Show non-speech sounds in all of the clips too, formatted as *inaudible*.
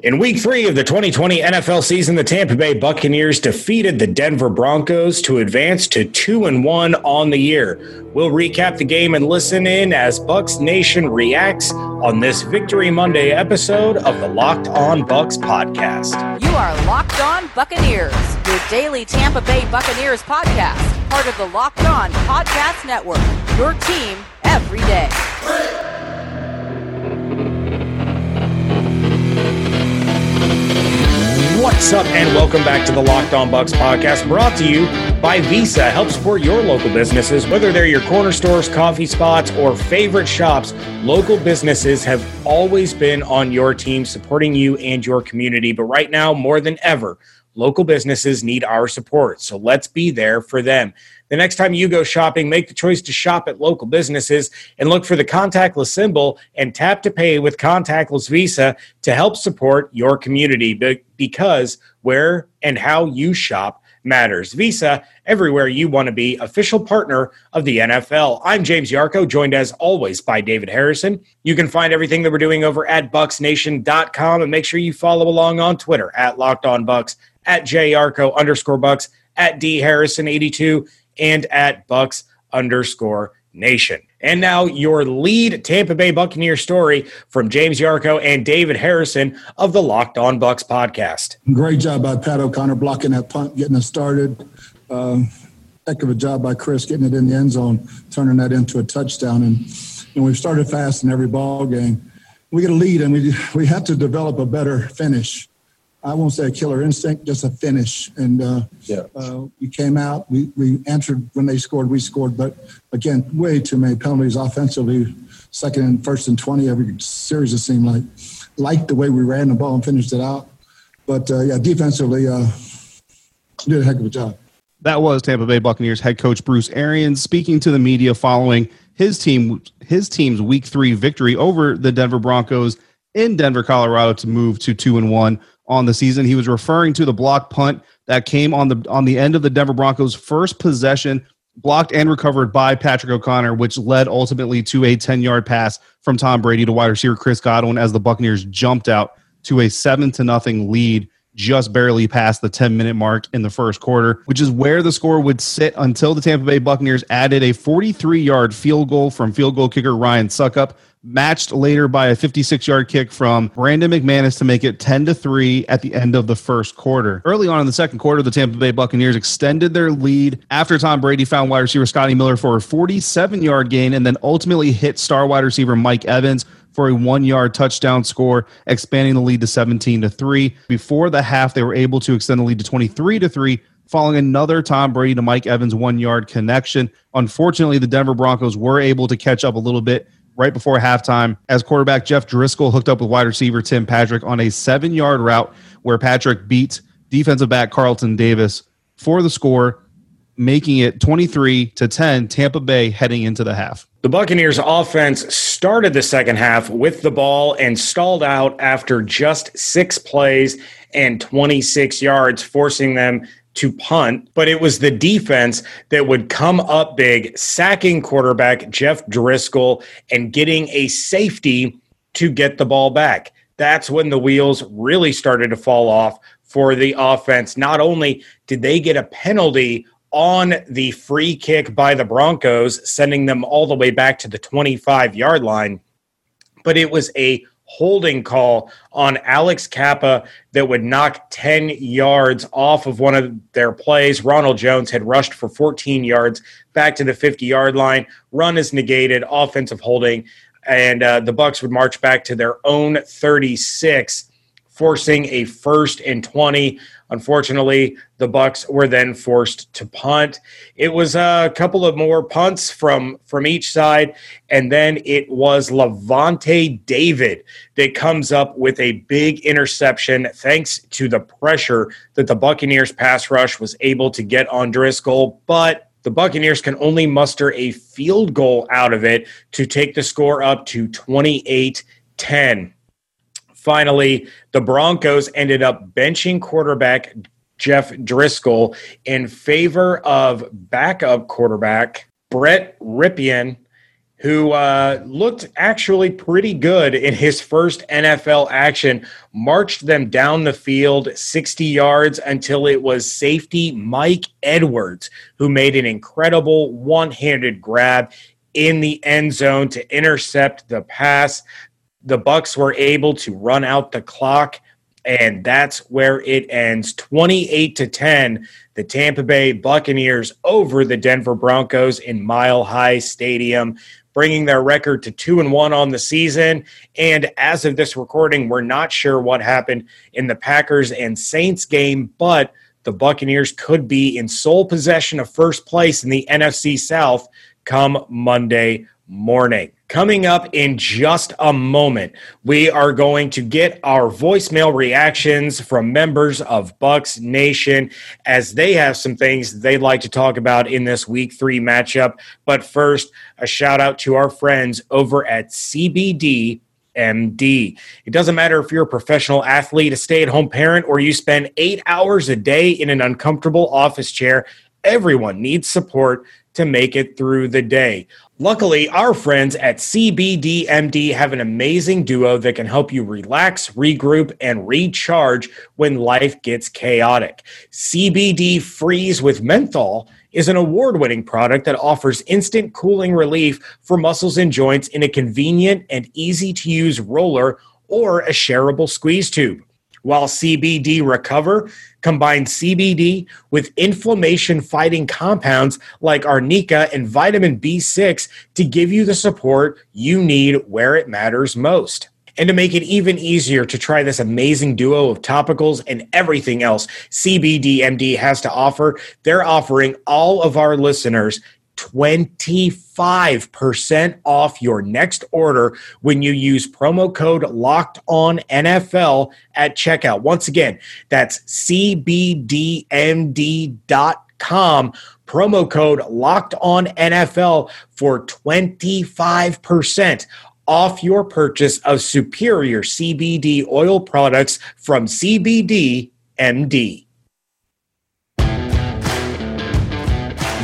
In week three of the 2020 NFL season, the Tampa Bay Buccaneers defeated the Denver Broncos to advance to 2 and 1 on the year. We'll recap the game and listen in as Bucs Nation reacts on this Victory Monday episode of the Locked On Bucs podcast. You are Locked On Buccaneers, your daily Tampa Bay Buccaneers podcast, part of the Locked On Podcast Network. Your team every day. What's up, and welcome back to the Locked On Bucs podcast, brought to you by Visa. Help support your local businesses, whether they're your corner stores, coffee spots, or favorite shops. Local businesses have always been on your team, supporting you and your community. But right now, more than ever, local businesses need our support. So let's be there for them. The next time you go shopping, make the choice to shop at local businesses and look for the contactless symbol and tap to pay with contactless Visa to help support your community because where and how you shop matters. Visa, everywhere you want to be, official partner of the NFL. I'm James Yarcho, joined as always by David Harrison. You can find everything that we're doing over at bucsnation.com and make sure you follow along on Twitter at Locked On Bucs, at JYarcho underscore Bucs, at D Harrison 82 and at Bucs underscore Nation. And now your lead Tampa Bay Buccaneer story from James Yarcho and David Harrison of the Locked On Bucs podcast. Great job by Pat O'Connor blocking that punt, getting it started. Uh, heck of a job by Chris getting it in the end zone, turning that into a touchdown. And, and we've started fast in every ball game. We get a lead, and we we have to develop a better finish. I won't say a killer instinct, just a finish. And uh, yeah. uh, we came out, we, we answered when they scored, we scored. But again, way too many penalties offensively. Second and first and 20 every series, it seemed like. Liked the way we ran the ball and finished it out. But uh, yeah, defensively, uh, did a heck of a job. That was Tampa Bay Buccaneers head coach Bruce Arians speaking to the media following his team his team's week three victory over the Denver Broncos in Denver, Colorado to move to two and one on the season. He was referring to the block punt that came on the on the end of the Denver Broncos' first possession, blocked and recovered by Patrick O'Connor, which led ultimately to a 10-yard pass from Tom Brady to wide receiver Chris Godwin as the Buccaneers jumped out to a 7 to nothing lead just barely past the 10 minute mark in the first quarter, which is where the score would sit until the Tampa Bay Buccaneers added a 43 yard field goal from field goal kicker Ryan Succop matched later by a 56 yard kick from Brandon McManus to make it 10 to 3 at the end of the first quarter. Early on in the second quarter, the Tampa Bay Buccaneers extended their lead after Tom Brady found wide receiver Scotty Miller for a 47 yard gain and then ultimately hit star wide receiver Mike Evans for a one yard touchdown score, expanding the lead to 17 to 3. Before the half, they were able to extend the lead to 23 to 3 following another Tom Brady to Mike Evans one yard connection. Unfortunately, the Denver Broncos were able to catch up a little bit right before halftime as quarterback Jeff Driskel hooked up with wide receiver Tim Patrick on a seven yard route where Patrick beat defensive back Carlton Davis for the score, making it 23 to 10, Tampa Bay heading into the half. The Buccaneers offense started the second half with the ball and stalled out after just six plays and 26 yards, forcing them to punt, but it was the defense that would come up big, sacking quarterback Jeff Driskel and getting a safety to get the ball back. That's when the wheels really started to fall off for the offense. Not only did they get a penalty on the free kick by the Broncos, sending them all the way back to the 25 yard line, but it was a holding call on Alex Cappa that would knock 10 yards off of one of their plays. Ronald Jones had rushed for 14 yards back to the 50 yard line. Run is negated, offensive holding, and uh, the Bucs would march back to their own 36, forcing a first and 20. Unfortunately, the Bucs were then forced to punt. It was a couple of more punts from from each side, and then it was Lavonte David that comes up with a big interception thanks to the pressure that the Buccaneers pass rush was able to get on Driskel, but the Buccaneers can only muster a field goal out of it to take the score up to 28 10 finally, the Broncos ended up benching quarterback Jeff Driskel in favor of backup quarterback Brett Rypien, who uh, looked actually pretty good in his first NFL action, marched them down the field 60 yards until it was safety Mike Edwards who made an incredible one handed grab in the end zone to intercept the pass. The Bucs were able to run out the clock and that's where it ends 28 to 10 the tampa bay buccaneers over the denver broncos in mile high stadium bringing their record to two and one on the season. And as of this recording, we're not sure what happened in the Packers and Saints game, but the Buccaneers could be in sole possession of first place in the NFC South come Monday morning. Coming up in just a moment, we are going to get our voicemail reactions from members of Bucs Nation as they have some things they'd like to talk about in this week three matchup. But first, a shout out to our friends over at CBD MD. It doesn't matter if you're a professional athlete, a stay at home parent, or you spend eight hours a day in an uncomfortable office chair, everyone needs support to make it through the day. Luckily, our friends at CBDMD have an amazing duo that can help you relax, regroup, and recharge when life gets chaotic. CBD Freeze with Menthol is an award winning product that offers instant cooling relief for muscles and joints in a convenient and easy to use roller or a shareable squeeze tube. While CBD Recover combines CBD with inflammation fighting compounds like arnica and vitamin B6 to give you the support you need where it matters most. And to make it even easier to try this amazing duo of topicals and everything else CBDMD has to offer, they're offering all of our listeners 25% off your next order when you use promo code locked on NFL at checkout. Once again, that's cbdmd.com. Promo code locked on NFL for 25% off your purchase of superior CBD oil products from CBD MD.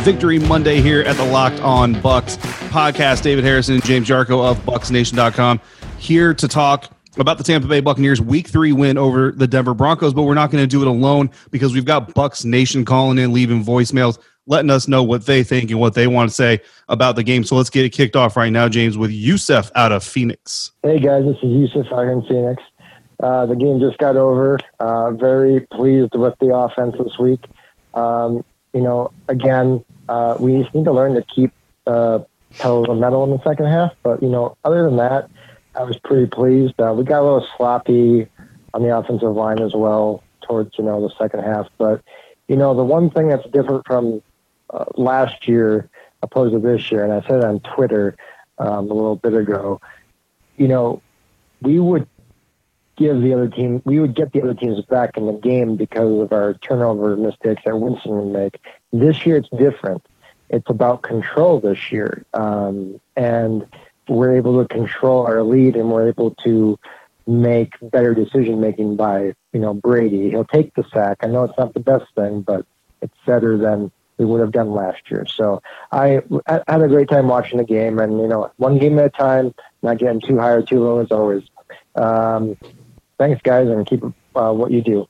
Victory Monday here at the Locked On Bucs podcast. David Harrison and James Yarcho of BucsNation.com here to talk about the Tampa Bay Buccaneers week three win over the Denver Broncos, but we're not going to do it alone because we've got Bucs Nation calling in, leaving voicemails, letting us know what they think and what they want to say about the game. So let's get it kicked off right now, James, with Yusef out of Phoenix. Hey guys, this is Yusef out in Phoenix. Uh, the game just got over. Uh, very pleased with the offense this week. Um, you know, again, uh, we just need to learn to keep uh, pedal the metal in the second half. But you know, other than that, I was pretty pleased. Uh, we got a little sloppy on the offensive line as well towards you know the second half. But you know, the one thing that's different from uh, last year opposed to this year, and I said on Twitter um, a little bit ago. You know, we would give the other team, we would get the other teams back in the game because of our turnover mistakes that Winston would make. This year it's different. It's about control this year. Um, and we're able to control our lead and we're able to make better decision making by, you know, Brady. He'll take the sack. I know it's not the best thing, but it's better than we would have done last year. So I, I had a great time watching the game and, you know, one game at a time, not getting too high or too low as always. Um, thanks, guys, and keep uh, what you do.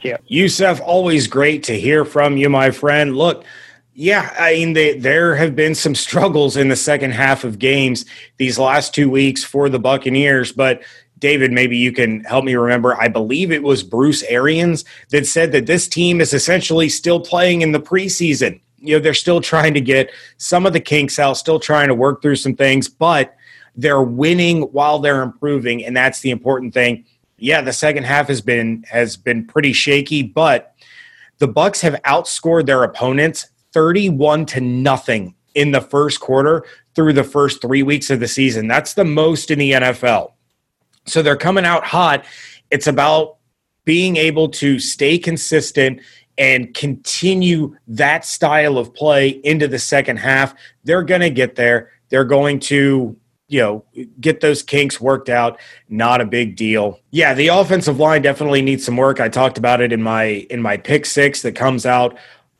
Yeah. Yusuf, always great to hear from you, my friend. Look, yeah, I mean, they, there have been some struggles in the second half of games these last two weeks for the Buccaneers, but David, maybe you can help me remember. I believe it was Bruce Arians that said that this team is essentially still playing in the preseason. You know, they're still trying to get some of the kinks out, still trying to work through some things, but they're winning while they're improving, and that's the important thing yeah, the second half has been has been pretty shaky, but the Bucs have outscored their opponents 31 to nothing in the first quarter through the first 3 weeks of the season. That's the most in the NFL. So they're coming out hot. It's about being able to stay consistent and continue that style of play into the second half. They're going to get there. They're going to you know, get those kinks worked out. Not a big deal. Yeah, the offensive line definitely needs some work. I talked about it in my in my pick six that comes out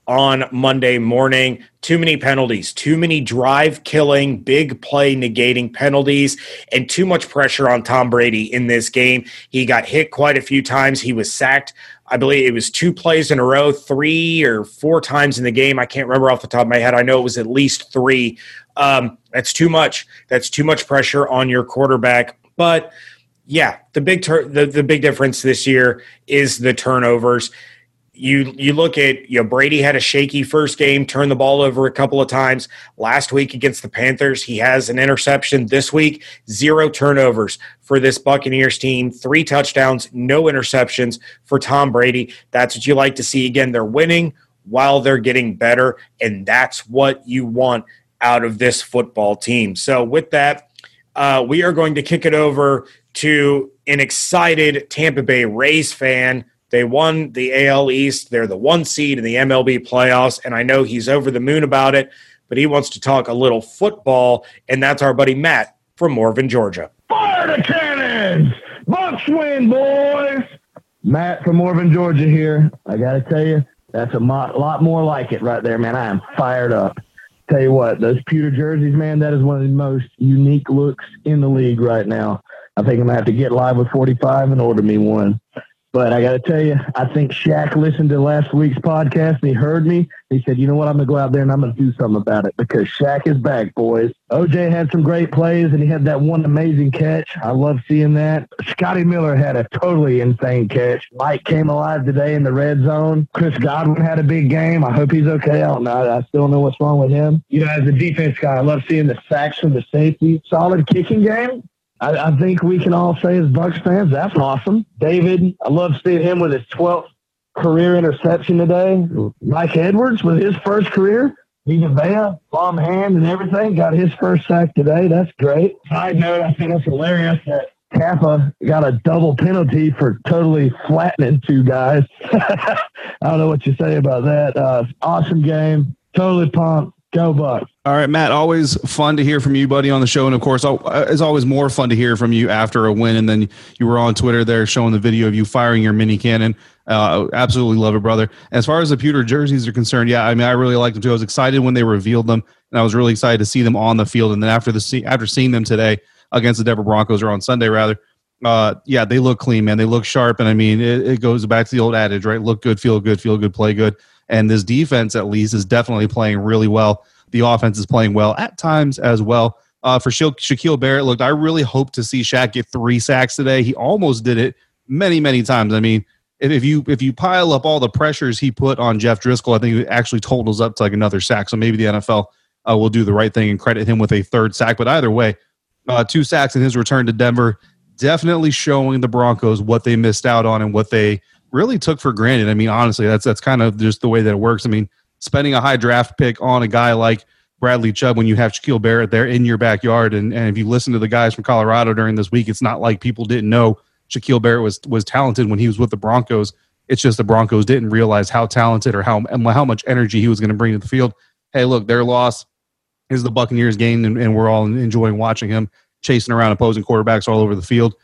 on Monday morning. Too many penalties, too many drive killing, big play negating penalties, and too much pressure on Tom Brady in this game. He got hit quite a few times. He was sacked. I believe it was two plays in a row, three or four times in the game. I can't remember off the top of my head. I know it was at least three. Um, that's too much. That's too much pressure on your quarterback. But yeah, the big the, the big difference this year is the turnovers you you look at you know Brady had a shaky first game, turned the ball over a couple of times. Last week against the Panthers, he has an interception. This week, zero turnovers for this Buccaneers team, three touchdowns, no interceptions for Tom Brady. That's what you like to see. Again, they're winning while they're getting better, and that's what you want out of this football team. So with that, uh, we are going to kick it over to an excited Tampa Bay Rays fan they won the AL East. They're the one seed in the MLB playoffs. And I know he's over the moon about it, but he wants to talk a little football. And that's our buddy Matt from Morven, Georgia. Fire the cannons! Bucs win, boys! Matt from Morven, Georgia here. I got to tell you, that's a lot more like it right there, man. I am fired up. Tell you what, those pewter jerseys, man, that is one of the most unique looks in the league right now. I think I'm to have to get live with 45 and order me one. But I got to tell you, I think Shaq listened to last week's podcast and he heard me. He said, you know what? I'm going to go out there and I'm going to do something about it because Shaq is back, boys. OJ had some great plays and he had that one amazing catch. I love seeing that. Scotty Miller had a totally insane catch. Mike came alive today in the red zone. Chris Godwin had a big game. I hope he's okay. I don't know. I still don't know what's wrong with him. You know, as a defense guy, I love seeing the sacks from the safety. Solid kicking game. I, I, think we can all say as Bucs fans, that's awesome. David, I love seeing him with his 12th career interception today. Mike Edwards with his first career. Vita Vea, palm hand and everything, got his first sack today. That's great. Side note, I think it's hilarious that Cappa got a double penalty for totally flattening two guys. *laughs* I don't know what you say about that. Uh, awesome game. Totally pumped. Go Bucs. All right, Matt. Always fun to hear from you, buddy, on the show, and of course, uh, it's always more fun to hear from you after a win. And then you were on Twitter there showing the video of you firing your mini cannon. Uh, absolutely love it, brother. As far as the pewter jerseys are concerned, yeah, I mean, I really liked them too. I was excited when they revealed them, and I was really excited to see them on the field. And then after the after seeing them today against the Denver Broncos or on Sunday rather, uh, yeah, they look clean, man. They look sharp, and I mean, it, it goes back to the old adage, right? Look good, feel good, feel good, play good. And this defense, at least, is definitely playing really well the offense is playing well at times as well. Uh, for Sha- Shaquille Barrett, looked, I really hope to see Shaq get three sacks today. He almost did it many, many times. I mean, if, if you if you pile up all the pressures he put on Jeff Driskel, I think it actually totals up to like another sack. So maybe the NFL uh, will do the right thing and credit him with a third sack. But either way, uh, two sacks in his return to Denver, definitely showing the Broncos what they missed out on and what they really took for granted. I mean, honestly, that's that's kind of just the way that it works. I mean, spending a high draft pick on a guy like Bradley Chubb when you have Shaquille Barrett there in your backyard. And, and if you listen to the guys from Colorado during this week, it's not like people didn't know Shaquille Barrett was was talented when he was with the Broncos. It's just the Broncos didn't realize how talented or how how much energy he was going to bring to the field. Hey, look, their loss is the Buccaneers' gain, and, and we're all enjoying watching him chasing around opposing quarterbacks all over the field.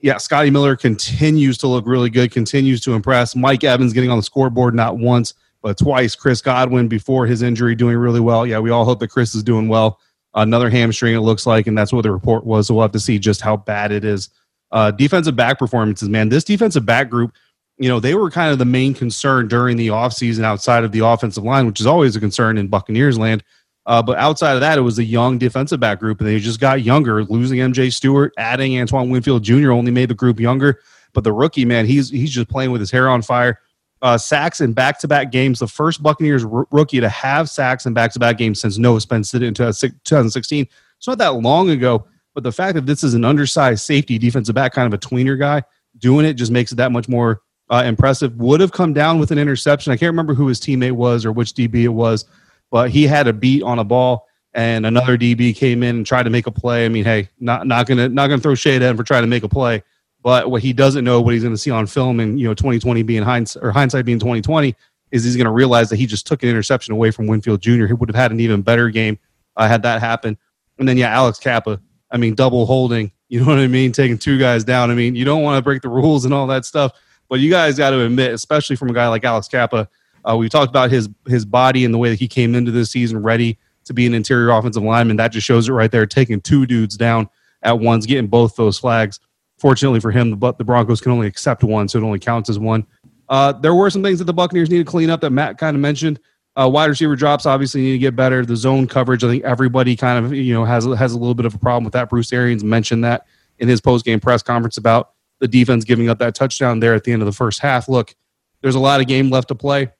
Yeah, Scotty Miller continues to look really good, continues to impress. Mike Evans getting on the scoreboard not once, but twice. Chris Godwin before his injury doing really well. Yeah, we all hope that Chris is doing well. Another hamstring, it looks like, and that's what the report was. So we'll have to see just how bad it is. Uh, defensive back performances, man. This defensive back group, you know, they were kind of the main concern during the offseason outside of the offensive line, which is always a concern in Buccaneers land. Uh, but outside of that, it was a young defensive back group, and they just got younger. Losing MJ Stewart, adding Antoine Winfield Jr. only made the group younger. But the rookie, man, he's he's just playing with his hair on fire uh, sacks in back-to-back games. The first Buccaneers r- rookie to have sacks in back-to-back games since Noah Spence did it in 2016. It's not that long ago, but the fact that this is an undersized safety defensive back, kind of a tweener guy, doing it just makes it that much more uh, impressive. Would have come down with an interception. I can't remember who his teammate was or which DB it was, but he had a beat on a ball, and another DB came in and tried to make a play. I mean, hey, not not gonna not gonna throw shade at him for trying to make a play but what he doesn't know, what he's going to see on film, and you know, 2020 being hindsight or hindsight being 2020, is he's going to realize that he just took an interception away from Winfield Jr. He would have had an even better game uh, had that happened. And then yeah, Alex Cappa. I mean, double holding. You know what I mean? Taking two guys down. I mean, you don't want to break the rules and all that stuff, but you guys got to admit, especially from a guy like Alex Cappa, Uh, we talked about his his body and the way that he came into this season ready to be an interior offensive lineman. That just shows it right there, taking two dudes down at once, getting both those flags. Fortunately for him, the, the Broncos can only accept one, so it only counts as one. Uh, there were some things that the Buccaneers need to clean up that Matt kind of mentioned. Uh, wide receiver drops obviously need to get better. The zone coverage, I think everybody kind of you know has has a little bit of a problem with that. Bruce Arians mentioned that in his post game press conference about the defense giving up that touchdown there at the end of the first half. Look, there's a lot of game left to play.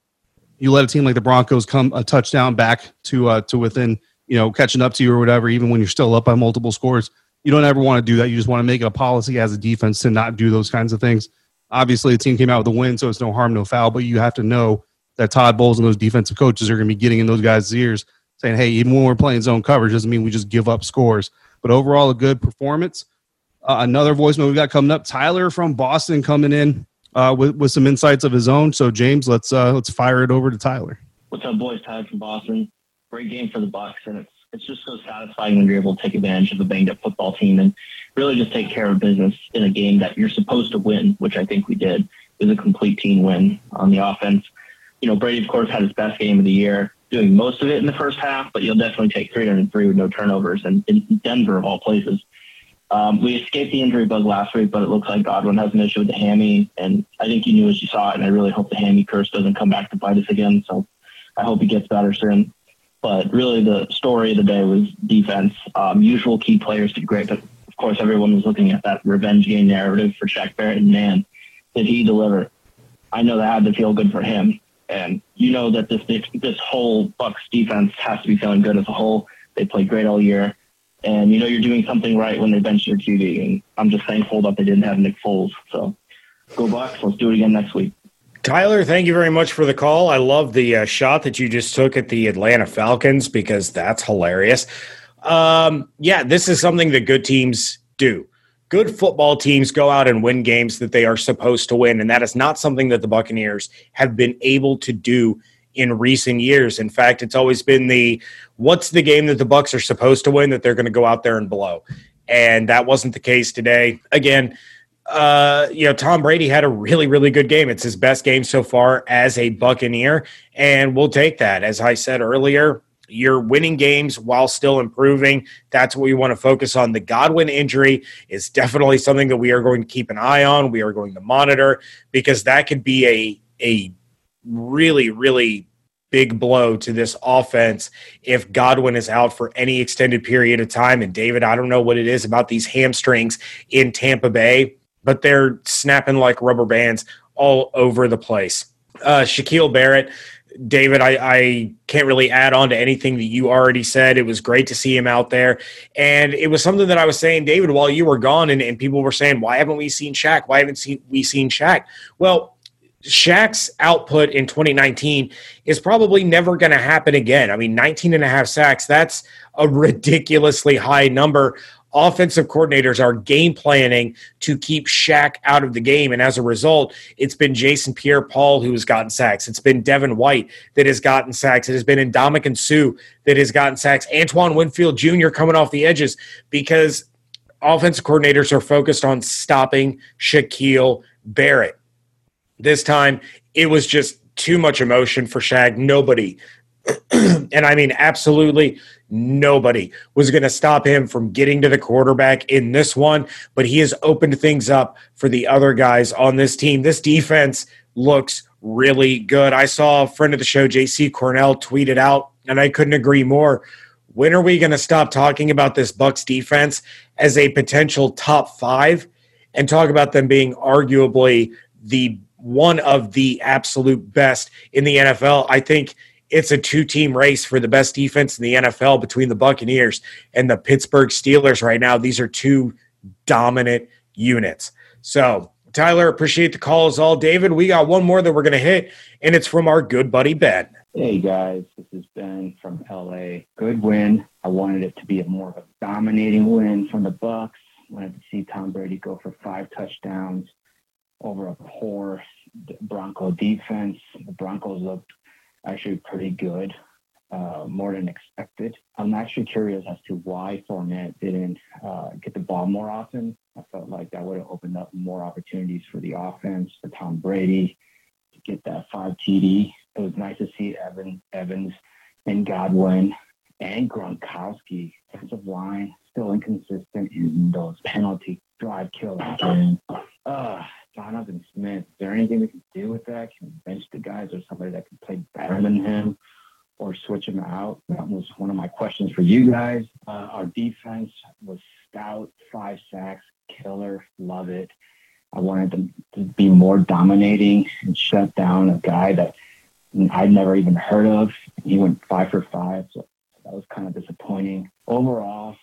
You let a team like the Broncos come a touchdown back to uh, to within you know catching up to you or whatever, even when you're still up by multiple scores. You don't ever want to do that. You just want to make it a policy as a defense to not do those kinds of things. Obviously, the team came out with a win, so it's no harm, no foul. But you have to know that Todd Bowles and those defensive coaches are going to be getting in those guys' ears, saying, "Hey, even when we're playing zone coverage, doesn't mean we just give up scores." But overall, a good performance. Uh, another voicemail we got coming up. Tyler from Boston coming in uh, with with some insights of his own. So James, let's uh, let's fire it over to Tyler. What's up, boys? Tyler from Boston. Great game for the Bucs, and it's it's just so satisfying when you're able to take advantage of a banged up football team and really just take care of business in a game that you're supposed to win, which I think we did. It was a complete team win on the offense. You know, Brady, of course, had his best game of the year, doing most of it in the first half, but you'll definitely take 303 with no turnovers and in Denver, of all places. Um, we escaped the injury bug last week, but it looks like Godwin has an issue with the hammy, and I think you knew as you saw it, and I really hope the hammy curse doesn't come back to bite us again. So I hope he gets better soon. But really, the story of the day was defense. Um, usual key players did great, but of course, everyone was looking at that revenge game narrative for Shaq Barrett, and man, did he deliver! I know that had to feel good for him, and you know that this this whole Bucs defense has to be feeling good as a whole. They played great all year and you know you're doing something right when they bench your QB. And I'm just thankful that they didn't have Nick Foles. So go Bucs. Let's do it again next week. Tyler, thank you very much for the call. I love the uh, shot that you just took at the Atlanta Falcons because that's hilarious. Um, yeah, this is something that good teams do. Good football teams go out and win games that they are supposed to win, and that is not something that the Buccaneers have been able to do in recent years. In fact, it's always been the what's the game that the Bucs are supposed to win that they're going to go out there and blow. And that wasn't the case today. Again, uh, you know, Tom Brady had a really, really good game. It's his best game so far as a Buccaneer, and we'll take that. As I said earlier, you're winning games while still improving. That's what we want to focus on. The Godwin injury is definitely something that we are going to keep an eye on. We are going to monitor because that could be a a really, really big blow to this offense if Godwin is out for any extended period of time. And David, I don't know what it is about these hamstrings in Tampa Bay, but they're snapping like rubber bands all over the place. Uh, Shaquille Barrett, David, I, I, can't really add on to anything that you already said. It was great to see him out there. And it was something that I was saying, David, while you were gone, and, and people were saying, why haven't we seen Shaq? Why haven't seen, we seen Shaq? Well, Shaq's output in 2019 is probably never going to happen again. I mean, 19 and a half sacks, that's a ridiculously high number. Offensive coordinators are game planning to keep Shaq out of the game. And as a result, it's been Jason Pierre Paul who has gotten sacks. It's been Devin White that has gotten sacks. It has been Ndamukong Suh that has gotten sacks. Antoine Winfield Jr. coming off the edges because offensive coordinators are focused on stopping Shaquille Barrett. This time, it was just too much emotion for Shaq. Nobody, *clears throat* and I mean absolutely nobody, was going to stop him from getting to the quarterback in this one. But he has opened things up for the other guys on this team. This defense looks really good. I saw a friend of the show, JC Cornell, tweeted out, and I couldn't agree more. When are we going to stop talking about this Bucs defense as a potential top five and talk about them being arguably the one of the absolute best in the NFL. I think it's a two team race for the best defense in the NFL between the Buccaneers and the Pittsburgh Steelers right now. These are two dominant units. So, Tyler, appreciate the call as all. David, we got one more that we're going to hit, and it's from our good buddy Ben. Hey guys, this is Ben from LA. Good win. I wanted it to be a more of a dominating win from the Bucs. Wanted to see Tom Brady go for five touchdowns over a poor Bronco defense. The Broncos looked actually pretty good, uh, more than expected. I'm actually curious as to why Fournette didn't uh, get the ball more often. I felt like that would have opened up more opportunities for the offense, for Tom Brady to get that five TD it was nice to see Evan Evans and Godwin and Gronkowski offensive line still inconsistent in those penalty drive kills. And uh, Donovan Smith, is there anything we can do with that? Can we bench the guys or somebody that can play better than him? Or switch him out. That was one of my questions for you guys. Uh, our defense was stout, five sacks, killer, love it. I wanted them to be more dominating and shut down a guy that I'd never even heard of. He went five for five, so that was kind of disappointing. Overall,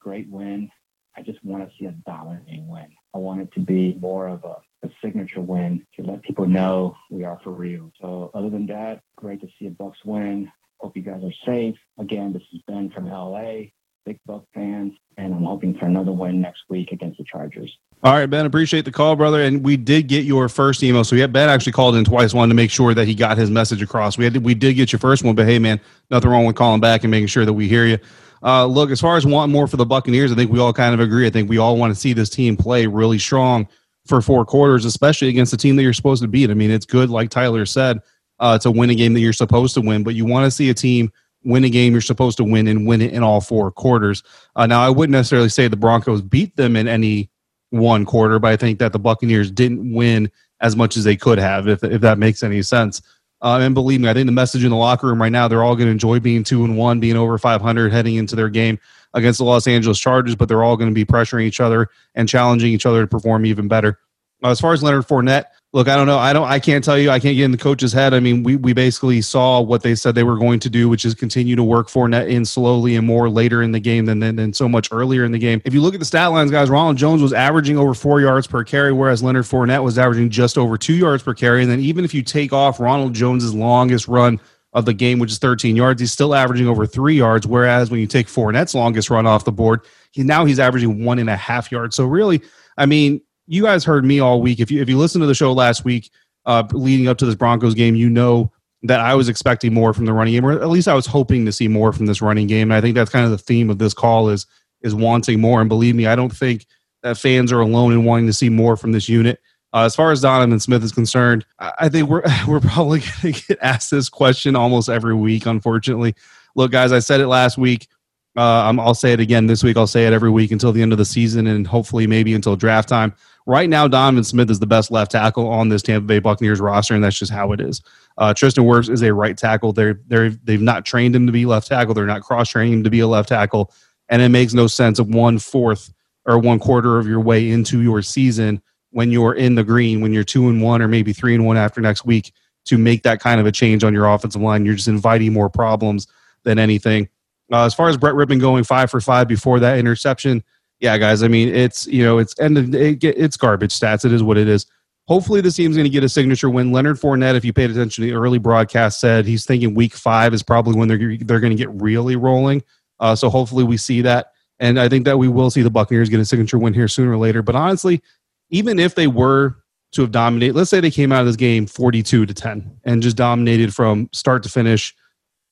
great win. I just want to see a dominating win. I want it to be more of a, a signature win to let people know we are for real. So other than that, great to see a Bucs win. Hope you guys are safe. Again, this is Ben from LA, big Buck fans, and I'm hoping for another win next week against the Chargers. All right, Ben, appreciate the call, brother. And we did get your first email. So yeah, Ben actually called in twice, wanted to make sure that he got his message across. We had to, we did get your first one, but hey, man, nothing wrong with calling back and making sure that we hear you. Uh, look, as far as wanting more for the Buccaneers, I think we all kind of agree. I think we all want to see this team play really strong for four quarters, especially against the team that you're supposed to beat. I mean, it's good, like Tyler said, uh, to win a game that you're supposed to win, but you want to see a team win a game you're supposed to win and win it in all four quarters. Uh, now, I wouldn't necessarily say the Broncos beat them in any one quarter, but I think that the Buccaneers didn't win as much as they could have, if, if that makes any sense. Uh, and believe me, I think the message in the locker room right now, they're all going to enjoy being two and one, being over 500 heading into their game against the Los Angeles Chargers, but they're all going to be pressuring each other and challenging each other to perform even better. Uh, as far as Leonard Fournette, look, I don't know. I don't. I can't tell you. I can't get in the coach's head. I mean, we we basically saw what they said they were going to do, which is continue to work Fournette in slowly and more later in the game than, than than so much earlier in the game. If you look at the stat lines, guys, Ronald Jones was averaging over four yards per carry, whereas Leonard Fournette was averaging just over two yards per carry. And then even if you take off Ronald Jones's longest run of the game, which is 13 yards, he's still averaging over three yards. Whereas when you take Fournette's longest run off the board, he now he's averaging one and a half yards. So really, I mean, you guys heard me all week. If you if you listened to the show last week, uh, leading up to this Broncos game, you know that I was expecting more from the running game, or at least I was hoping to see more from this running game. And I think that's kind of the theme of this call is is wanting more. And believe me, I don't think that fans are alone in wanting to see more from this unit. Uh, as far as Donovan Smith is concerned, I think we're *laughs* we're probably *laughs* going to get asked this question almost every week. Unfortunately, look, guys, I said it last week. Uh, I'll say it again this week. I'll say it every week until the end of the season, and hopefully maybe until draft time. Right now, Donovan Smith is the best left tackle on this Tampa Bay Buccaneers roster, and that's just how it is. Uh, Tristan Wirfs is a right tackle. They're they're they've not trained him to be left tackle. They're not cross training him to be a left tackle, and it makes no sense of one fourth or one quarter of your way into your season when you're in the green, when you're two and one or maybe three and one after next week, to make that kind of a change on your offensive line. You're just inviting more problems than anything. Uh, as far as Brett Rypien going five for five before that interception, yeah, guys. I mean, it's you know, it's and it, it's garbage stats. It is what it is. Hopefully, this team's going to get a signature win. Leonard Fournette, if you paid attention to the early broadcast, said he's thinking week five is probably when they're they're going to get really rolling. Uh, so hopefully, we see that, and I think that we will see the Buccaneers get a signature win here sooner or later. But honestly, even if they were to have dominated, let's say they came out of this game forty-two to ten and just dominated from start to finish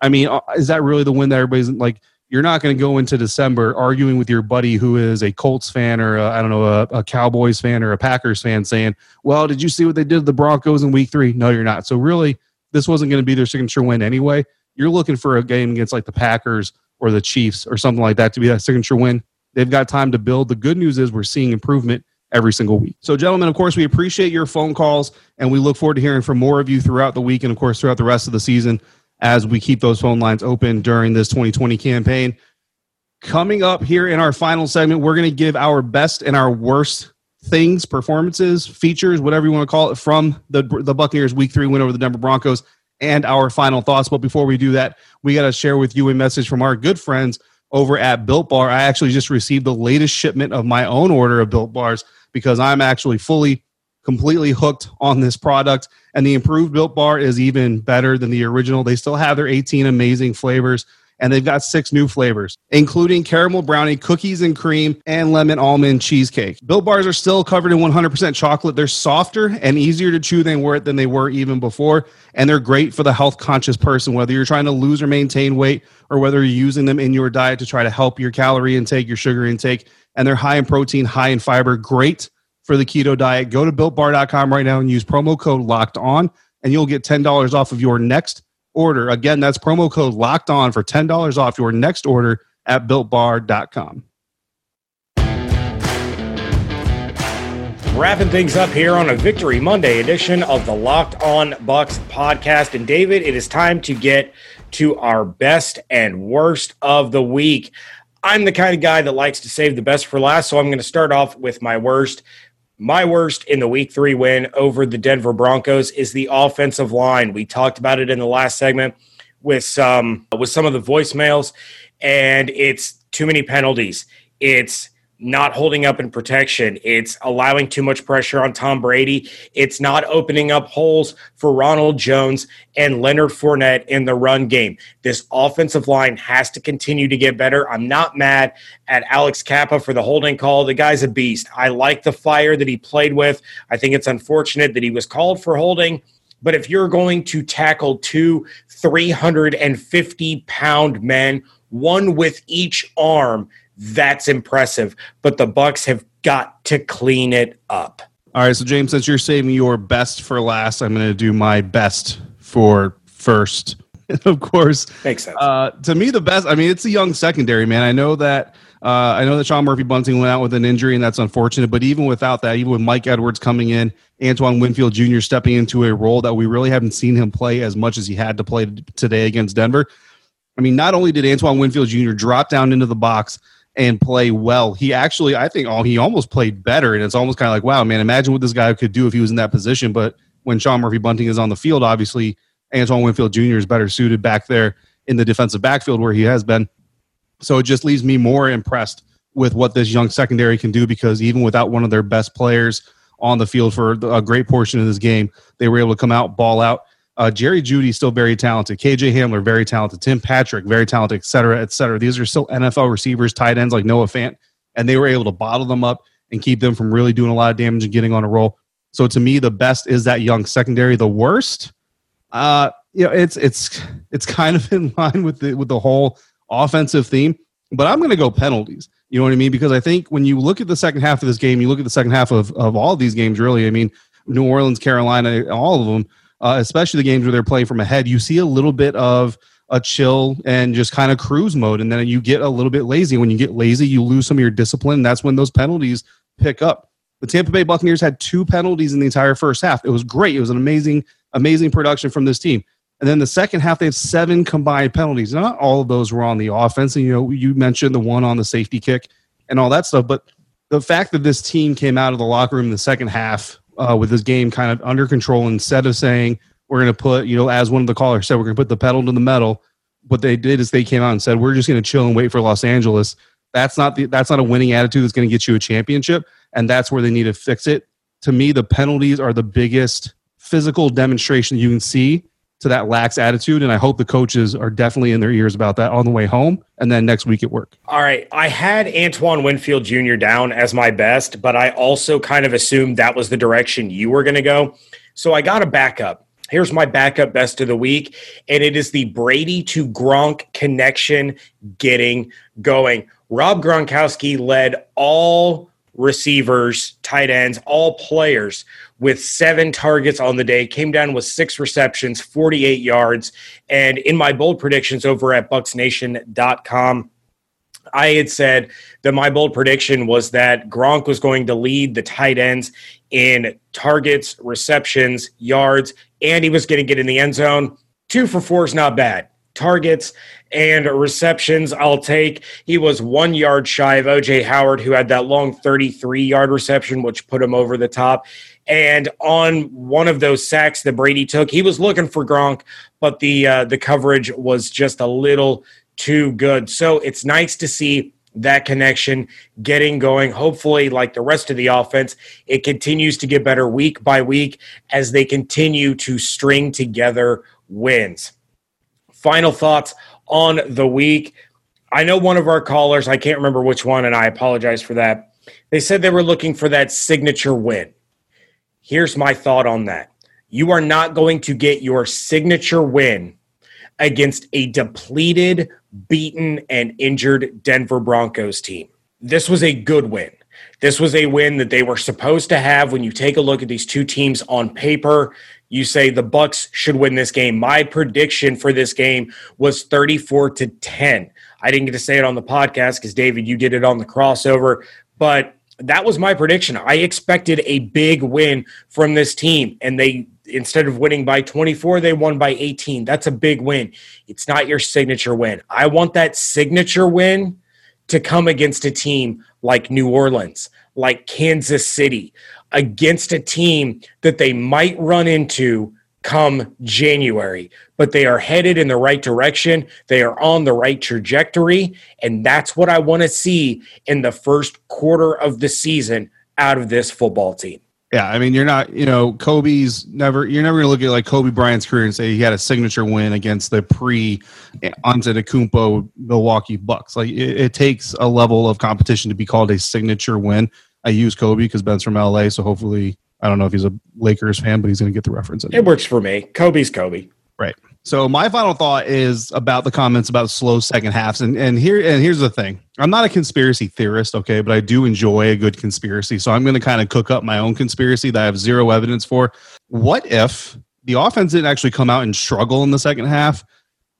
I mean, uh, is that really the win that everybody's like? You're not going to go into December arguing with your buddy who is a Colts fan or I don't know a, a, Cowboys fan or a Packers fan, saying, "Well, did you see what they did to the Broncos in Week Three? No, you're not. So really, this wasn't going to be their signature win anyway. You're looking for a game against like the Packers or the Chiefs or something like that to be that signature win. They've got time to build. The good news is we're seeing improvement every single week. So, gentlemen, of course, we appreciate your phone calls and we look forward to hearing from more of you throughout the week and, of course, throughout the rest of the season as we keep those phone lines open during this 2020 campaign. Coming up here in our final segment, we're going to give our best and our worst things, performances, features, whatever you want to call it, from the the Buccaneers Week Three win over the Denver Broncos, and our final thoughts. But before we do that, we got to share with you a message from our good friends over at Built Bar. I actually just received the latest shipment of my own order of Built Bars because I'm actually fully completely hooked on this product. And the improved Built Bar is even better than the original. They still have their 18 amazing flavors. And they've got six new flavors, including caramel brownie, cookies and cream, and lemon almond cheesecake. Built bars are still covered in 100% chocolate. They're softer and easier to chew than were than they were even before, and they're great for the health conscious person. Whether you're trying to lose or maintain weight, or whether you're using them in your diet to try to help your calorie intake, your sugar intake, and they're high in protein, high in fiber. Great for the keto diet. Go to builtbar.com right now and use promo code locked on and you'll get $10 off of your next order. Again, that's promo code locked on for $10 off your next order at builtbar.com. Wrapping things up here on a Victory Monday edition of the Locked On Bucs podcast. And David, it is time to get to our best and worst of the week. I'm the kind of guy that likes to save the best for last, so I'm going to start off with my worst. My worst in the week three win over the Denver Broncos is the offensive line. We talked about it in the last segment with some with some of the voicemails, and it's too many penalties. It's not holding up in protection. It's allowing too much pressure on Tom Brady. It's not opening up holes for Ronald Jones and Leonard Fournette in the run game. This offensive line has to continue to get better. I'm not mad at Alex Cappa for the holding call. The guy's a beast. I like the fire that he played with. I think it's unfortunate that he was called for holding. But if you're going to tackle two 350 pound men, one with each arm, that's impressive. But the Bucs have got to clean it up. All right, so James, since you're saving your best for last, I'm going to do my best for first. *laughs* of course, makes sense. Uh, to me, the best. I mean, it's a young secondary, man. I know that. Uh, I know that Sean Murphy Bunting went out with an injury, and that's unfortunate. But even without that, even with Mike Edwards coming in, Antoine Winfield Jr. stepping into a role that we really haven't seen him play as much as he had to play today against Denver. I mean, not only did Antoine Winfield Jr. drop down into the box and play well. He actually, I think, oh, he almost played better, and it's almost kind of like, wow, man, imagine what this guy could do if he was in that position. But when Sean Murphy Bunting is on the field, obviously Antoine Winfield Jr. is better suited back there in the defensive backfield where he has been. So it just leaves me more impressed with what this young secondary can do because even without one of their best players on the field for a great portion of this game, they were able to come out, ball out. Uh, Jerry Jeudy still very talented. KJ Hamler very talented. Tim Patrick very talented, et cetera, et cetera. These are still NFL receivers, tight ends like Noah Fant, and they were able to bottle them up and keep them from really doing a lot of damage and getting on a roll. So to me, the best is that young secondary. The worst, uh, you know, it's it's it's kind of *laughs* in line with the with the whole offensive theme. But I'm going to go penalties. You know what I mean? Because I think when you look at the second half of this game, you look at the second half of of all these games. Really, I mean, New Orleans, Carolina, all of them uh, especially the games where they're playing from ahead, you see a little bit of a chill and just kind of cruise mode. And then you get a little bit lazy. When you get lazy, you lose some of your discipline. That's when those penalties pick up. The Tampa Bay Buccaneers had two penalties in the entire first half. It was great. It was an amazing, amazing production from this team. And then the second half, they had seven combined penalties. Not all of those were on the offense. And, you know, you mentioned the one on the safety kick and all that stuff. But the fact that this team came out of the locker room in the second half uh, with this game kind of under control instead of saying we're going to put, you know, as one of the callers said, we're going to put the pedal to the metal. What they did is they came out and said we're just going to chill and wait for Los Angeles. That's not the that's not a winning attitude that's going to get you a championship, and that's where they need to fix it. To me, the penalties are the biggest physical demonstration you can see to that lax attitude. And I hope the coaches are definitely in their ears about that on the way home and then next week at work. All right. I had Antoine Winfield Jr. down as my best, but I also kind of assumed that was the direction you were going to go. So I got a backup. Here's my backup best of the week, and it is the Brady to Gronk connection getting going. Rob Gronkowski led all receivers, tight ends, all players with seven targets on the day, came down with six receptions, 48 yards. And in my bold predictions over at bucsnation.com, I had said that my bold prediction was that Gronk was going to lead the tight ends in targets, receptions, yards, and he was going to get in the end zone. Two for four is not bad. Targets and receptions, I'll take. He was one yard shy of OJ Howard, who had that long 33 yard reception, which put him over the top. And on one of those sacks that Brady took, he was looking for Gronk, but the uh, the coverage was just a little too good. So it's nice to see that connection getting going. Hopefully, like the rest of the offense, it continues to get better week by week as they continue to string together wins. Final thoughts on the week. I know one of our callers, I can't remember which one, and I apologize for that. They said they were looking for that signature win. Here's my thought on that. You are not going to get your signature win against a depleted, beaten, and injured Denver Broncos team. This was a good win. This was a win that they were supposed to have when you take a look at these two teams on paper. You say the Bucs should win this game. My prediction for this game was 34 to 10. I didn't get to say it on the podcast because David, you did it on the crossover, but that was my prediction. I expected a big win from this team, and they instead of winning by 24, they won by 18. That's a big win. It's not your signature win. I want that signature win to come against a team like New Orleans, like Kansas City, against a team that they might run into come January, but they are headed in the right direction. They are on the right trajectory. And that's what I want to see in the first quarter of the season out of this football team. Yeah, I mean, you're not, you know, Kobe's never, you're never going to look at like Kobe Bryant's career and say he had a signature win against the pre eh, Antetokounmpo Milwaukee Bucks. Like it, it, takes a level of competition to be called a signature win. I use Kobe because Ben's from LA, so hopefully, I don't know if he's a Lakers fan, but he's going to get the reference. Anyway. It works for me. Kobe's Kobe. Right. So my final thought is about the comments about slow second halves, and and here and here's the thing: I'm not a conspiracy theorist, okay, but I do enjoy a good conspiracy. So I'm going to kind of cook up my own conspiracy that I have zero evidence for. What if the offense didn't actually come out and struggle in the second half?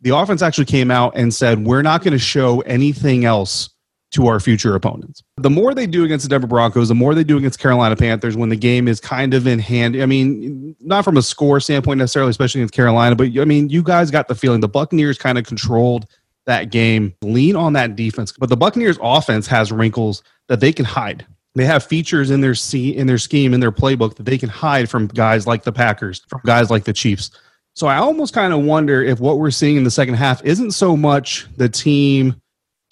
The offense actually came out and said, "We're not going to show anything else to our future opponents. The more they do against the Denver Broncos, the more they do against Carolina Panthers when the game is kind of in hand. I mean, not from a score standpoint necessarily, especially against Carolina, but I mean, you guys got the feeling the Buccaneers kind of controlled that game, lean on that defense. But the Buccaneers offense has wrinkles that they can hide. They have features in their in their scheme in their playbook that they can hide from guys like the Packers, from guys like the Chiefs. So I almost kind of wonder if what we're seeing in the second half isn't so much the team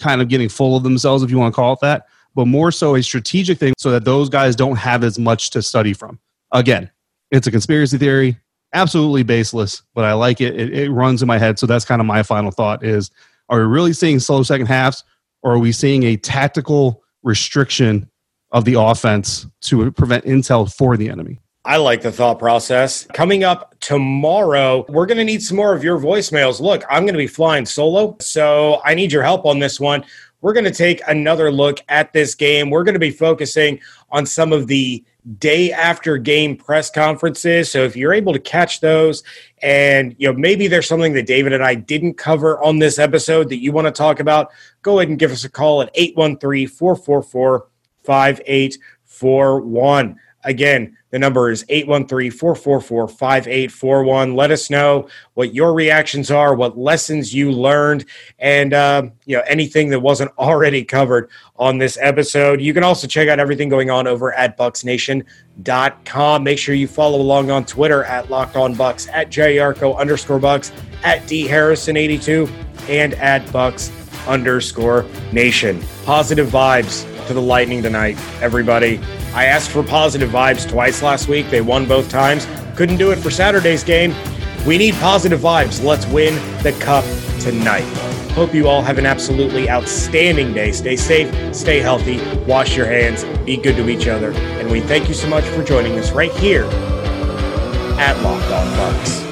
kind of getting full of themselves, if you want to call it that, but more so a strategic thing so that those guys don't have as much to study from. Again, it's a conspiracy theory, absolutely baseless, but I like it. It, it runs in my head. So that's kind of my final thought is are we really seeing slow second halves or are we seeing a tactical restriction of the offense to prevent intel for the enemy? I like the thought process. Coming up tomorrow, we're going to need some more of your voicemails. Look, I'm going to be flying solo, so I need your help on this one. We're going to take another look at this game. We're going to be focusing on some of the day after game press conferences. So if you're able to catch those and you know maybe there's something that David and I didn't cover on this episode that you want to talk about, go ahead and give us a call at 813-444-5841. Again, the number is 813 444 5841. Let us know what your reactions are, what lessons you learned, and uh, you know anything that wasn't *laughs* already covered on this episode. You can also check out everything going on over at bucsnation.com. Make sure you follow along on Twitter at Locked On Bucs, at JYarcho underscore Bucs, at D Harrison82, and at Bucs underscore Nation. Positive vibes to the Lightning tonight, everybody. I asked for positive vibes twice last week. They won both times. Couldn't do it for Saturday's game. We need positive vibes. Let's win the cup tonight. Hope you all have an absolutely outstanding day. Stay safe, stay healthy, wash your hands, be good to each other. And we thank you so much for joining us right here at Locked On Bucs.